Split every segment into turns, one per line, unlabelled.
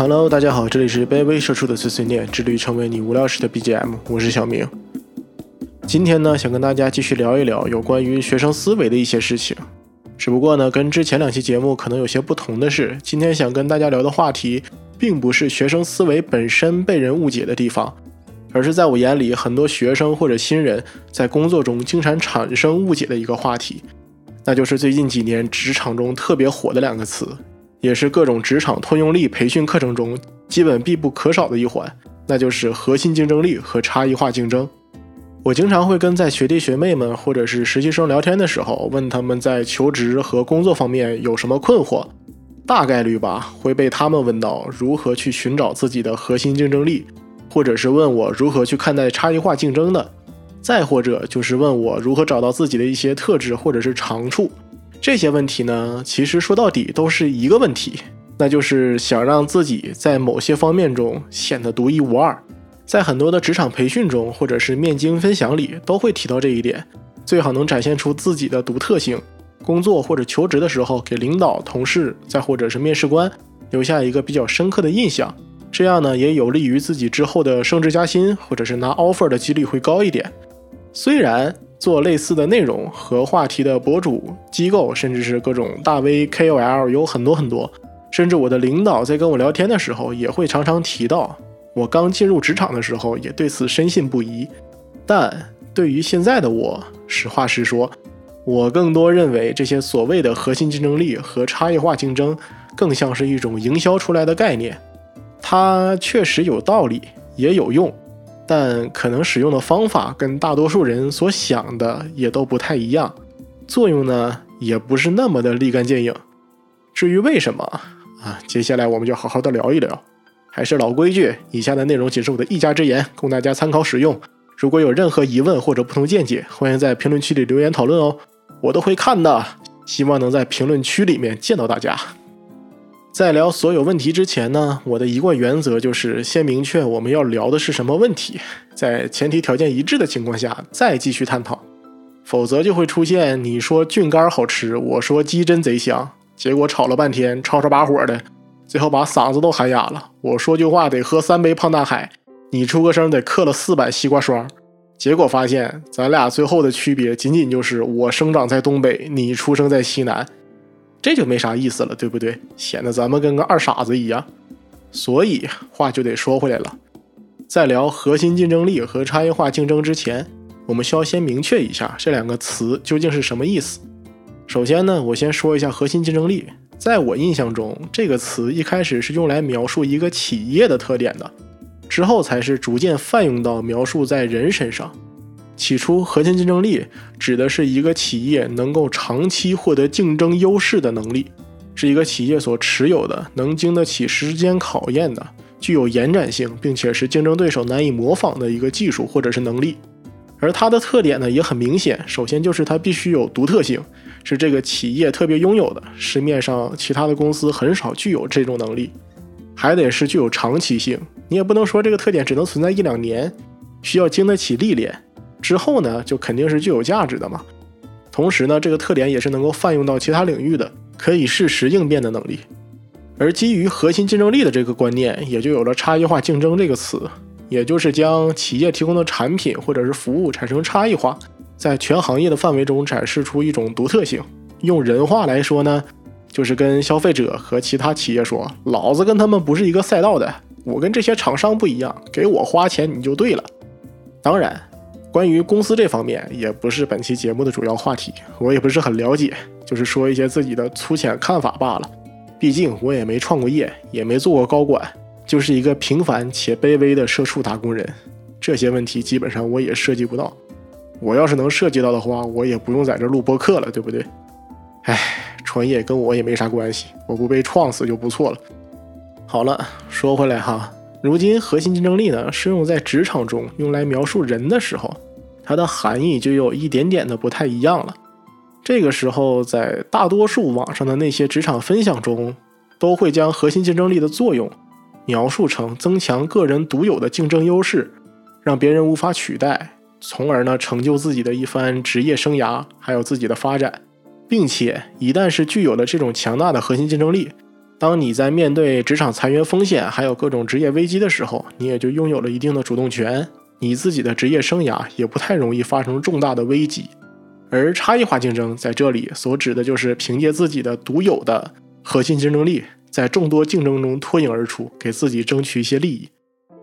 Hello，大家好，这里是卑微社畜的碎碎念，致力于成为你无聊时的 BGM，我是小明。今天呢，想跟大家继续聊一聊有关于学生思维的一些事情。只不过呢，跟之前两期节目可能有些不同的是，今天想跟大家聊的话题，并不是学生思维本身被人误解的地方，而是在我眼里，很多学生或者新人在工作中经常产生误解的一个话题，那就是最近几年职场中特别火的两个词。也是各种职场通用力培训课程中基本必不可少的一环，那就是核心竞争力和差异化竞争。我经常会跟在学弟学妹们或者是实习生聊天的时候，问他们在求职和工作方面有什么困惑，大概率吧会被他们问到如何去寻找自己的核心竞争力，或者是问我如何去看待差异化竞争的，再或者就是问我如何找到自己的一些特质或者是长处。这些问题呢，其实说到底都是一个问题，那就是想让自己在某些方面中显得独一无二。在很多的职场培训中，或者是面经分享里，都会提到这一点。最好能展现出自己的独特性，工作或者求职的时候，给领导、同事，再或者是面试官留下一个比较深刻的印象。这样呢，也有利于自己之后的升职加薪，或者是拿 offer 的几率会高一点。虽然。做类似的内容和话题的博主、机构，甚至是各种大 V、KOL 有很多很多。甚至我的领导在跟我聊天的时候，也会常常提到我刚进入职场的时候，也对此深信不疑。但对于现在的我，实话实说，我更多认为这些所谓的核心竞争力和差异化竞争，更像是一种营销出来的概念。它确实有道理，也有用。但可能使用的方法跟大多数人所想的也都不太一样，作用呢也不是那么的立竿见影。至于为什么啊，接下来我们就好好的聊一聊。还是老规矩，以下的内容仅是我的一家之言，供大家参考使用。如果有任何疑问或者不同见解，欢迎在评论区里留言讨论哦，我都会看的。希望能在评论区里面见到大家。在聊所有问题之前呢，我的一贯原则就是先明确我们要聊的是什么问题，在前提条件一致的情况下再继续探讨，否则就会出现你说菌干好吃，我说鸡胗贼香，结果吵了半天吵吵把火的，最后把嗓子都喊哑了。我说句话得喝三杯胖大海，你出个声得刻了四版西瓜霜，结果发现咱俩最后的区别仅仅就是我生长在东北，你出生在西南。这就没啥意思了，对不对？显得咱们跟个二傻子一样。所以话就得说回来了，在聊核心竞争力和差异化竞争之前，我们需要先明确一下这两个词究竟是什么意思。首先呢，我先说一下核心竞争力。在我印象中，这个词一开始是用来描述一个企业的特点的，之后才是逐渐泛用到描述在人身上。起初，核心竞争力指的是一个企业能够长期获得竞争优势的能力，是一个企业所持有的能经得起时间考验的、具有延展性，并且是竞争对手难以模仿的一个技术或者是能力。而它的特点呢也很明显，首先就是它必须有独特性，是这个企业特别拥有的，市面上其他的公司很少具有这种能力，还得是具有长期性，你也不能说这个特点只能存在一两年，需要经得起历练。之后呢，就肯定是具有价值的嘛。同时呢，这个特点也是能够泛用到其他领域的，可以适时应变的能力。而基于核心竞争力的这个观念，也就有了差异化竞争这个词，也就是将企业提供的产品或者是服务产生差异化，在全行业的范围中展示出一种独特性。用人话来说呢，就是跟消费者和其他企业说：“老子跟他们不是一个赛道的，我跟这些厂商不一样，给我花钱你就对了。”当然。关于公司这方面，也不是本期节目的主要话题，我也不是很了解，就是说一些自己的粗浅看法罢了。毕竟我也没创过业，也没做过高管，就是一个平凡且卑微的社畜打工人。这些问题基本上我也涉及不到。我要是能涉及到的话，我也不用在这录播客了，对不对？唉，创业跟我也没啥关系，我不被创死就不错了。好了，说回来哈。如今，核心竞争力呢，是用在职场中用来描述人的时候，它的含义就有一点点的不太一样了。这个时候，在大多数网上的那些职场分享中，都会将核心竞争力的作用描述成增强个人独有的竞争优势，让别人无法取代，从而呢成就自己的一番职业生涯，还有自己的发展，并且一旦是具有了这种强大的核心竞争力。当你在面对职场裁员风险，还有各种职业危机的时候，你也就拥有了一定的主动权，你自己的职业生涯也不太容易发生重大的危机。而差异化竞争在这里所指的就是凭借自己的独有的核心竞争力，在众多竞争中脱颖而出，给自己争取一些利益。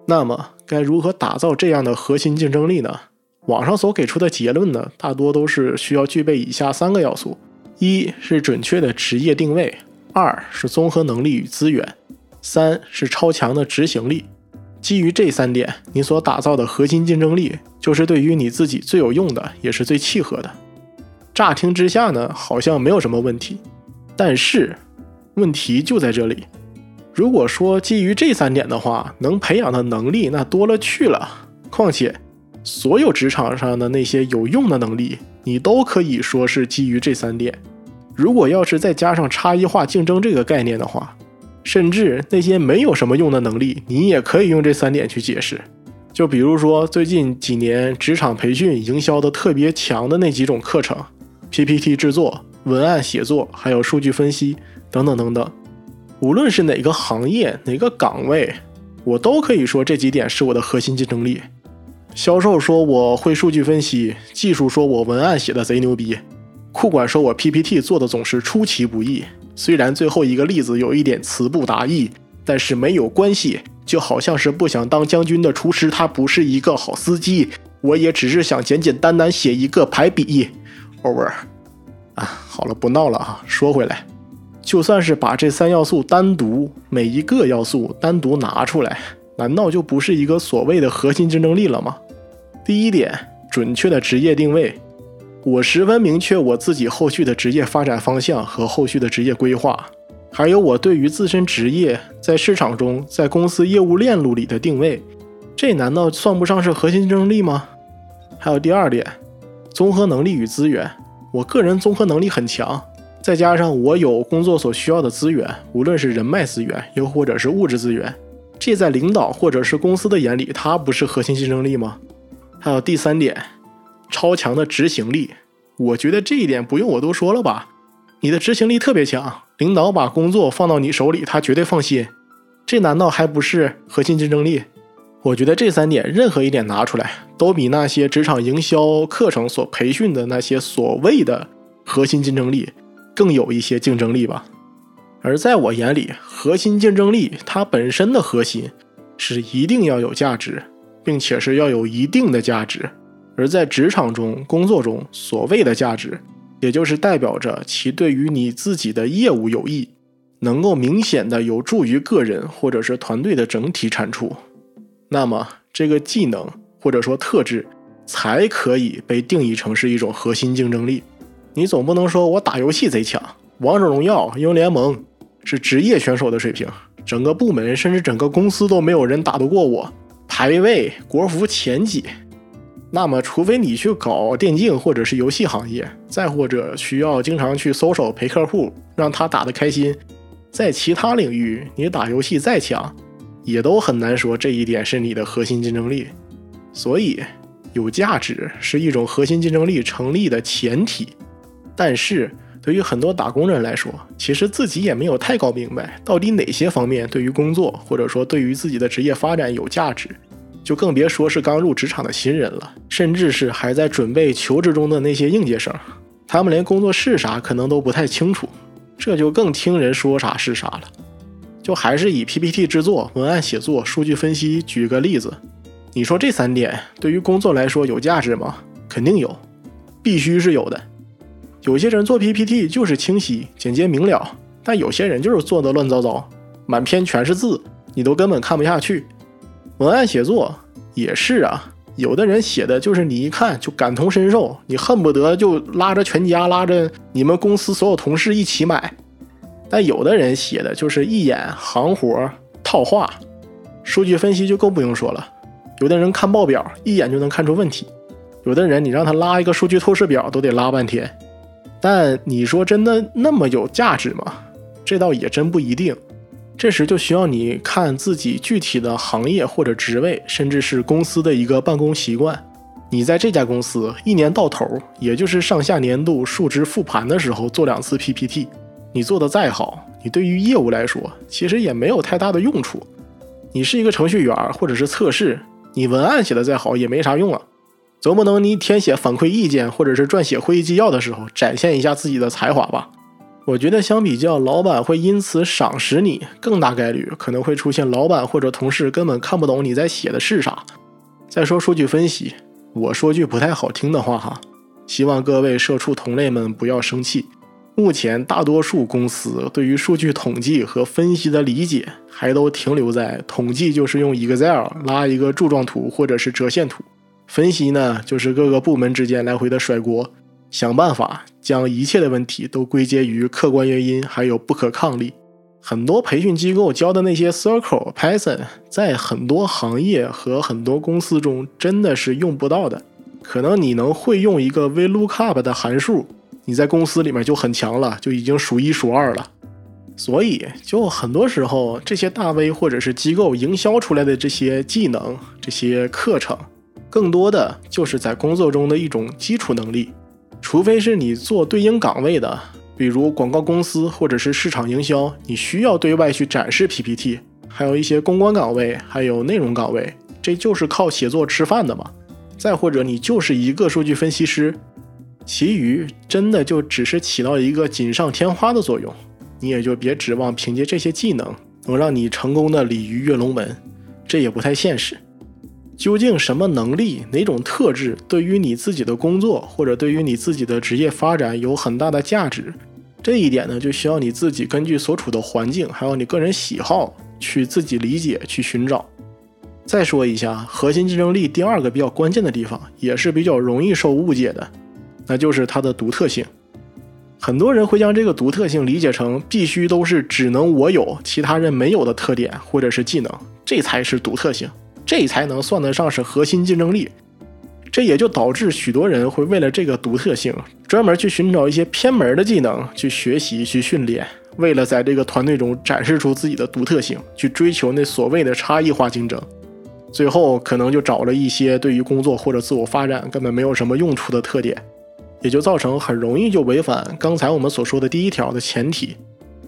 那么，该如何打造这样的核心竞争力呢？网上所给出的结论呢，大多都是需要具备以下三个要素：一是准确的职业定位，二是综合能力与资源，三是超强的执行力。基于这三点，你所打造的核心竞争力，就是对于你自己最有用的，也是最契合的。乍听之下呢，好像没有什么问题，但是问题就在这里。如果说基于这三点的话，能培养的能力那多了去了。况且，所有职场上的那些有用的能力，你都可以说是基于这三点。如果要是再加上差异化竞争这个概念的话，甚至那些没有什么用的能力，你也可以用这三点去解释。就比如说最近几年职场培训营销的特别强的那几种课程。PPT 制作、文案写作，还有数据分析等等等等，无论是哪个行业、哪个岗位，我都可以说这几点是我的核心竞争力。销售说我会数据分析，技术说我文案写的贼牛逼，库管说我 PPT 做的总是出其不意。虽然最后一个例子有一点词不达意，但是没有关系。就好像是不想当将军的厨师，他不是一个好司机。我也只是想简简单单写一个排比。over 啊，好了，不闹了啊。说回来，就算是把这三要素单独每一个要素单独拿出来，难道就不是一个所谓的核心竞争力了吗？第一点，准确的职业定位，我十分明确我自己后续的职业发展方向和后续的职业规划，还有我对于自身职业在市场中在公司业务链路里的定位，这难道算不上是核心竞争力吗？还有第二点。综合能力与资源，我个人综合能力很强，再加上我有工作所需要的资源，无论是人脉资源，又或者是物质资源，这在领导或者是公司的眼里，它不是核心竞争力吗？还有第三点，超强的执行力，我觉得这一点不用我多说了吧？你的执行力特别强，领导把工作放到你手里，他绝对放心，这难道还不是核心竞争力？我觉得这三点任何一点拿出来，都比那些职场营销课程所培训的那些所谓的核心竞争力更有一些竞争力吧。而在我眼里，核心竞争力它本身的核心是一定要有价值，并且是要有一定的价值。而在职场中、工作中，所谓的价值，也就是代表着其对于你自己的业务有益，能够明显的有助于个人或者是团队的整体产出。那么，这个技能或者说特质才可以被定义成是一种核心竞争力。你总不能说我打游戏贼强，王者荣耀、英雄联盟是职业选手的水平，整个部门甚至整个公司都没有人打得过我，排位国服前几。那么，除非你去搞电竞或者是游戏行业，再或者需要经常去搜手陪客户，让他打得开心，在其他领域你打游戏再强。也都很难说这一点是你的核心竞争力，所以有价值是一种核心竞争力成立的前提。但是对于很多打工人来说，其实自己也没有太搞明白到底哪些方面对于工作或者说对于自己的职业发展有价值，就更别说是刚入职场的新人了，甚至是还在准备求职中的那些应届生，他们连工作是啥可能都不太清楚，这就更听人说啥是啥了。就还是以 PPT 制作、文案写作、数据分析举个例子，你说这三点对于工作来说有价值吗？肯定有，必须是有的。有些人做 PPT 就是清晰、简洁明了，但有些人就是做的乱糟糟，满篇全是字，你都根本看不下去。文案写作也是啊，有的人写的就是你一看就感同身受，你恨不得就拉着全家、拉着你们公司所有同事一起买。但有的人写的就是一眼行活套话，数据分析就更不用说了。有的人看报表一眼就能看出问题，有的人你让他拉一个数据透视表都得拉半天。但你说真的那么有价值吗？这倒也真不一定。这时就需要你看自己具体的行业或者职位，甚至是公司的一个办公习惯。你在这家公司一年到头，也就是上下年度述职复盘的时候做两次 PPT。你做的再好，你对于业务来说其实也没有太大的用处。你是一个程序员或者是测试，你文案写的再好也没啥用啊。总不能你填写反馈意见或者是撰写会议纪要的时候展现一下自己的才华吧？我觉得相比较，老板会因此赏识你，更大概率可能会出现老板或者同事根本看不懂你在写的是啥。再说数据分析，我说句不太好听的话哈，希望各位社畜同类们不要生气。目前大多数公司对于数据统计和分析的理解，还都停留在统计就是用 Excel 拉一个柱状图或者是折线图，分析呢就是各个部门之间来回的甩锅，想办法将一切的问题都归结于客观原因还有不可抗力。很多培训机构教的那些 Circle、Python，在很多行业和很多公司中真的是用不到的。可能你能会用一个 VLOOKUP 的函数。你在公司里面就很强了，就已经数一数二了。所以，就很多时候，这些大 V 或者是机构营销出来的这些技能、这些课程，更多的就是在工作中的一种基础能力。除非是你做对应岗位的，比如广告公司或者是市场营销，你需要对外去展示 PPT；还有一些公关岗位，还有内容岗位，这就是靠写作吃饭的嘛。再或者，你就是一个数据分析师。其余真的就只是起到一个锦上添花的作用，你也就别指望凭借这些技能能让你成功的鲤鱼跃龙门，这也不太现实。究竟什么能力、哪种特质对于你自己的工作或者对于你自己的职业发展有很大的价值？这一点呢，就需要你自己根据所处的环境，还有你个人喜好去自己理解、去寻找。再说一下核心竞争力第二个比较关键的地方，也是比较容易受误解的。那就是它的独特性，很多人会将这个独特性理解成必须都是只能我有，其他人没有的特点或者是技能，这才是独特性，这才能算得上是核心竞争力。这也就导致许多人会为了这个独特性，专门去寻找一些偏门的技能去学习去训练，为了在这个团队中展示出自己的独特性，去追求那所谓的差异化竞争，最后可能就找了一些对于工作或者自我发展根本没有什么用处的特点。也就造成很容易就违反刚才我们所说的第一条的前提，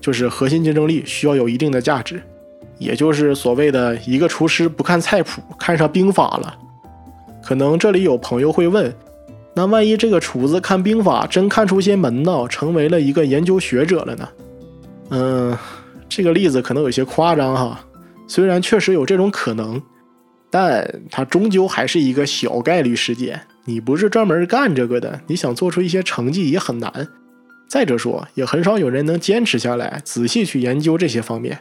就是核心竞争力需要有一定的价值，也就是所谓的一个厨师不看菜谱，看上兵法了。可能这里有朋友会问，那万一这个厨子看兵法真看出些门道，成为了一个研究学者了呢？嗯，这个例子可能有些夸张哈，虽然确实有这种可能，但它终究还是一个小概率事件。你不是专门干这个的，你想做出一些成绩也很难。再者说，也很少有人能坚持下来，仔细去研究这些方面。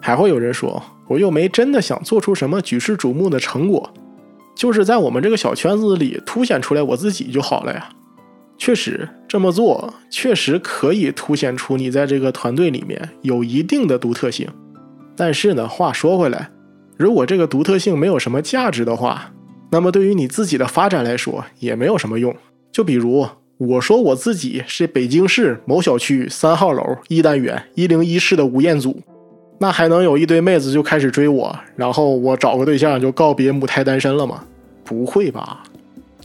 还会有人说，我又没真的想做出什么举世瞩目的成果，就是在我们这个小圈子里凸显出来我自己就好了呀。确实这么做，确实可以凸显出你在这个团队里面有一定的独特性。但是呢，话说回来，如果这个独特性没有什么价值的话，那么对于你自己的发展来说也没有什么用。就比如我说我自己是北京市某小区三号楼一单元一零一室的吴彦祖，那还能有一堆妹子就开始追我，然后我找个对象就告别母胎单身了吗？不会吧？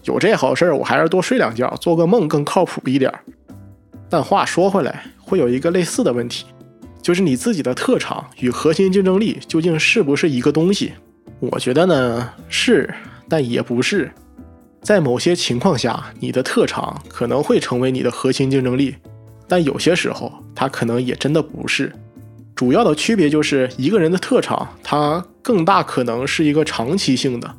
有这好事儿，我还是多睡两觉，做个梦更靠谱一点。但话说回来，会有一个类似的问题，就是你自己的特长与核心竞争力究竟是不是一个东西？我觉得呢是。但也不是，在某些情况下，你的特长可能会成为你的核心竞争力，但有些时候它可能也真的不是。主要的区别就是一个人的特长，它更大可能是一个长期性的，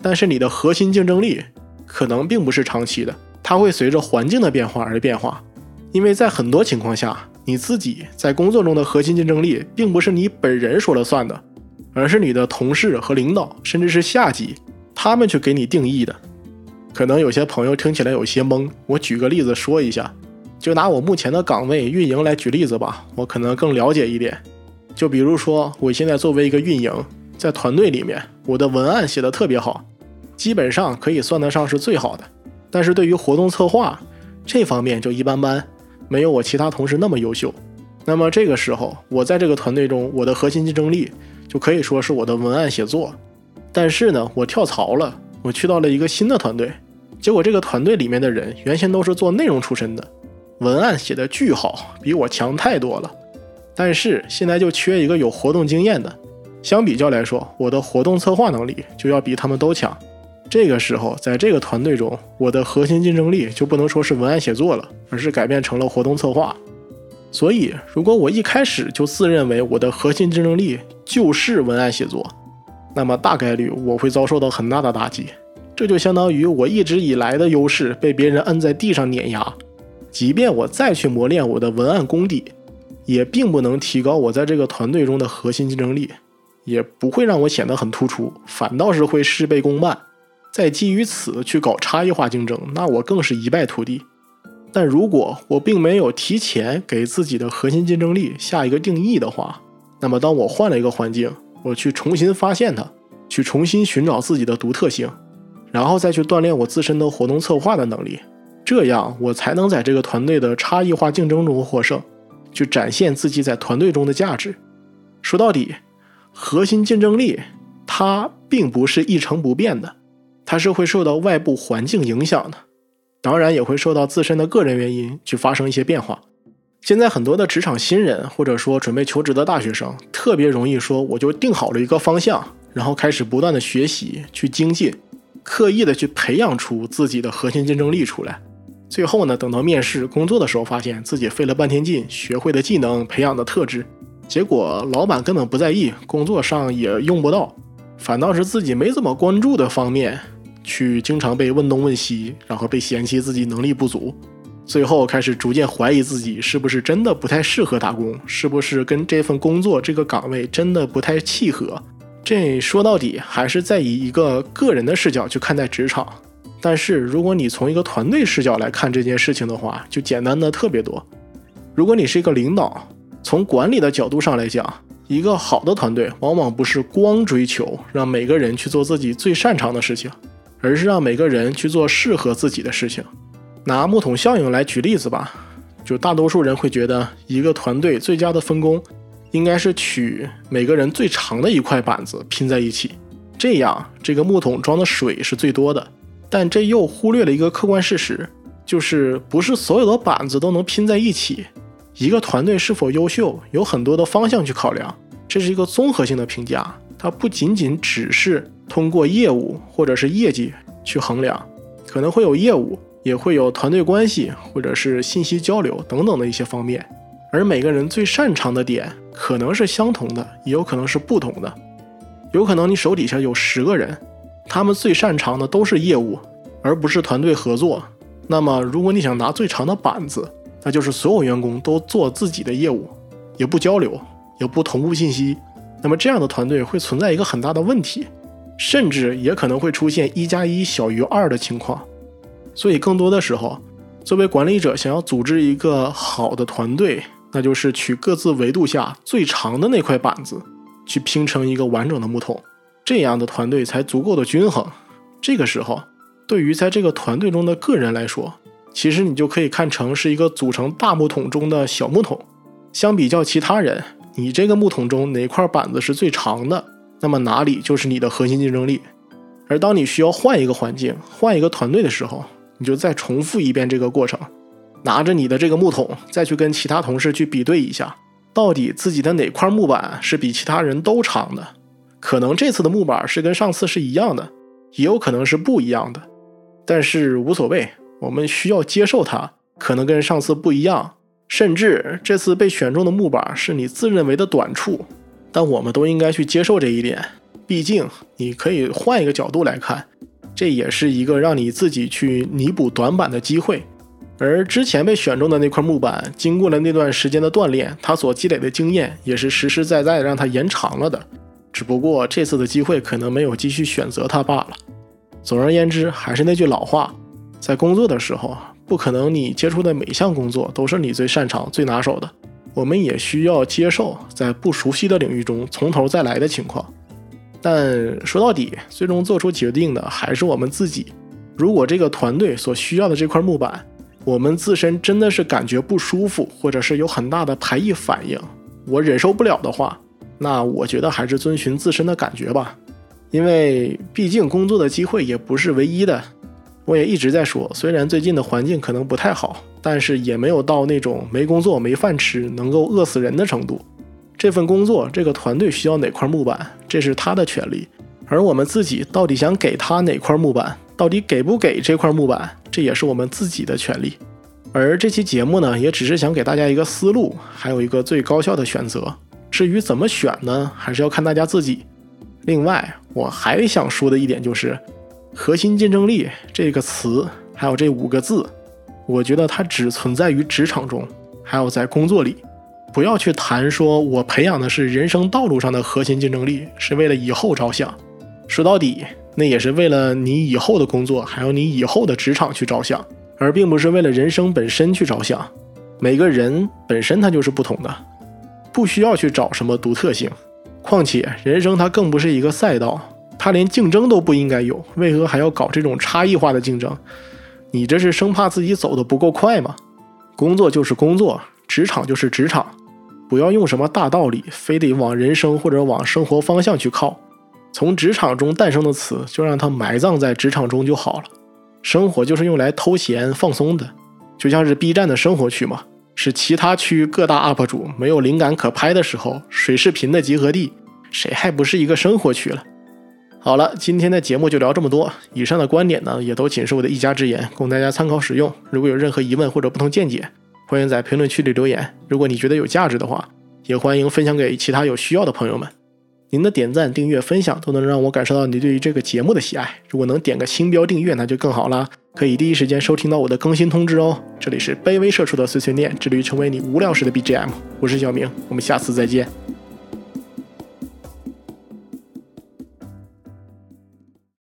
但是你的核心竞争力可能并不是长期的，它会随着环境的变化而变化。因为在很多情况下，你自己在工作中的核心竞争力并不是你本人说了算的，而是你的同事和领导，甚至是下级。他们去给你定义的，可能有些朋友听起来有些懵。我举个例子说一下，就拿我目前的岗位运营来举例子吧，我可能更了解一点。就比如说，我现在作为一个运营，在团队里面，我的文案写的特别好，基本上可以算得上是最好的。但是对于活动策划这方面就一般般，没有我其他同事那么优秀。那么这个时候，我在这个团队中，我的核心竞争力就可以说是我的文案写作。但是呢，我跳槽了，我去到了一个新的团队，结果这个团队里面的人原先都是做内容出身的，文案写的巨好，比我强太多了。但是现在就缺一个有活动经验的。相比较来说，我的活动策划能力就要比他们都强。这个时候，在这个团队中，我的核心竞争力就不能说是文案写作了，而是改变成了活动策划。所以，如果我一开始就自认为我的核心竞争力就是文案写作，那么大概率我会遭受到很大的打击。这就相当于我一直以来的优势被别人摁在地上碾压。即便我再去磨练我的文案功底，也并不能提高我在这个团队中的核心竞争力。也不会让我显得很突出，反倒是会事倍功半。再基于此去搞差异化竞争，那我更是一败涂地。但如果我并没有提前给自己的核心竞争力下一个定义的话，那么当我换了一个环境，我去重新发现它，去重新寻找自己的独特性，然后再去锻炼我自身的活动策划的能力，这样我才能在这个团队的差异化竞争中获胜，去展现自己在团队中的价值。说到底。核心竞争力，它并不是一成不变的，它是会受到外部环境影响的，当然也会受到自身的个人原因去发生一些变化。现在很多的职场新人，或者说准备求职的大学生，特别容易说我就定好了一个方向，然后开始不断的学习去精进，刻意的去培养出自己的核心竞争力出来，最后呢，等到面试工作的时候，发现自己费了半天劲，学会的技能、培养的特质。结果老板根本不在意，工作上也用不到，反倒是自己没怎么关注的方面，去经常被问东问西，然后被嫌弃自己能力不足，最后开始逐渐怀疑自己是不是真的不太适合打工，是不是跟这份工作这个岗位真的不太契合。这说到底还是在以一个个人的视角去看待职场，但是如果你从一个团队视角来看这件事情的话，就简单的特别多。如果你是一个领导。从管理的角度上来讲，一个好的团队往往不是光追求让每个人去做自己最擅长的事情，而是让每个人去做适合自己的事情。拿木桶效应来举例子吧，就大多数人会觉得，一个团队最佳的分工应该是取每个人最长的一块板子拼在一起，这样这个木桶装的水是最多的。但这又忽略了一个客观事实，就是不是所有的板子都能拼在一起。一个团队是否优秀，有很多的方向去考量，这是一个综合性的评价，它不仅仅只是通过业务或者是业绩去衡量，可能会有业务，也会有团队关系或者是信息交流等等的一些方面，而每个人最擅长的点可能是相同的，也有可能是不同的，有可能你手底下有十个人，他们最擅长的都是业务，而不是团队合作，那么如果你想拿最长的板子。那就是所有员工都做自己的业务，也不交流，也不同步信息。那么这样的团队会存在一个很大的问题，甚至也可能会出现一加一小于二的情况。所以更多的时候，作为管理者想要组织一个好的团队，那就是取各自维度下最长的那块板子，去拼成一个完整的木桶，这样的团队才足够的均衡。这个时候，对于在这个团队中的个人来说，其实你就可以看成是一个组成大木桶中的小木桶，相比较其他人，你这个木桶中哪块板子是最长的，那么哪里就是你的核心竞争力。而当你需要换一个环境、换一个团队的时候，你就再重复一遍这个过程，拿着你的这个木桶，再去跟其他同事去比对一下，到底自己的哪块木板是比其他人都长的。可能这次的木板是跟上次是一样的，也有可能是不一样的，但是无所谓。我们需要接受它可能跟上次不一样，甚至这次被选中的木板是你自认为的短处，但我们都应该去接受这一点。毕竟你可以换一个角度来看，这也是一个让你自己去弥补短板的机会。而之前被选中的那块木板，经过了那段时间的锻炼，它所积累的经验也是实实在在让它延长了的。只不过这次的机会可能没有继续选择它罢了。总而言之，还是那句老话。在工作的时候，不可能你接触的每项工作都是你最擅长、最拿手的。我们也需要接受在不熟悉的领域中从头再来的情况。但说到底，最终做出决定的还是我们自己。如果这个团队所需要的这块木板，我们自身真的是感觉不舒服，或者是有很大的排异反应，我忍受不了的话，那我觉得还是遵循自身的感觉吧。因为毕竟工作的机会也不是唯一的。我也一直在说，虽然最近的环境可能不太好，但是也没有到那种没工作、没饭吃、能够饿死人的程度。这份工作，这个团队需要哪块木板，这是他的权利。而我们自己到底想给他哪块木板，到底给不给这块木板，这也是我们自己的权利。而这期节目呢，也只是想给大家一个思路，还有一个最高效的选择。至于怎么选呢，还是要看大家自己。另外，我还想说的一点就是“核心竞争力”这个词，还有这五个字，我觉得它只存在于职场中，还有在工作里。不要去谈说我培养的是人生道路上的核心竞争力，是为了以后着想。说到底，那也是为了你以后的工作，还有你以后的职场去着想。而并不是为了人生本身去着想，每个人本身他就是不同的，不需要去找什么独特性。况且人生它更不是一个赛道，它连竞争都不应该有，为何还要搞这种差异化的竞争？你这是生怕自己走的不够快吗？工作就是工作，职场就是职场，不要用什么大道理，非得往人生或者往生活方向去靠。从职场中诞生的词，就让它埋葬在职场中就好了。生活就是用来偷闲放松的，就像是 B 站的生活区嘛，是其他区域各大 UP 主没有灵感可拍的时候水视频的集合地，谁还不是一个生活区了？好了，今天的节目就聊这么多，以上的观点呢，也都仅是我的一家之言，供大家参考使用。如果有任何疑问或者不同见解，欢迎在评论区里留言。如果你觉得有价值的话，也欢迎分享给其他有需要的朋友们。您的点赞、订阅、分享都能让我感受到你对于这个节目的喜爱。如果能点个星标订阅，那就更好了，可以第一时间收听到我的更新通知哦。这里是卑微社畜的碎碎念，致力于成为你无聊时的 BGM。我是小明，我们下次再见。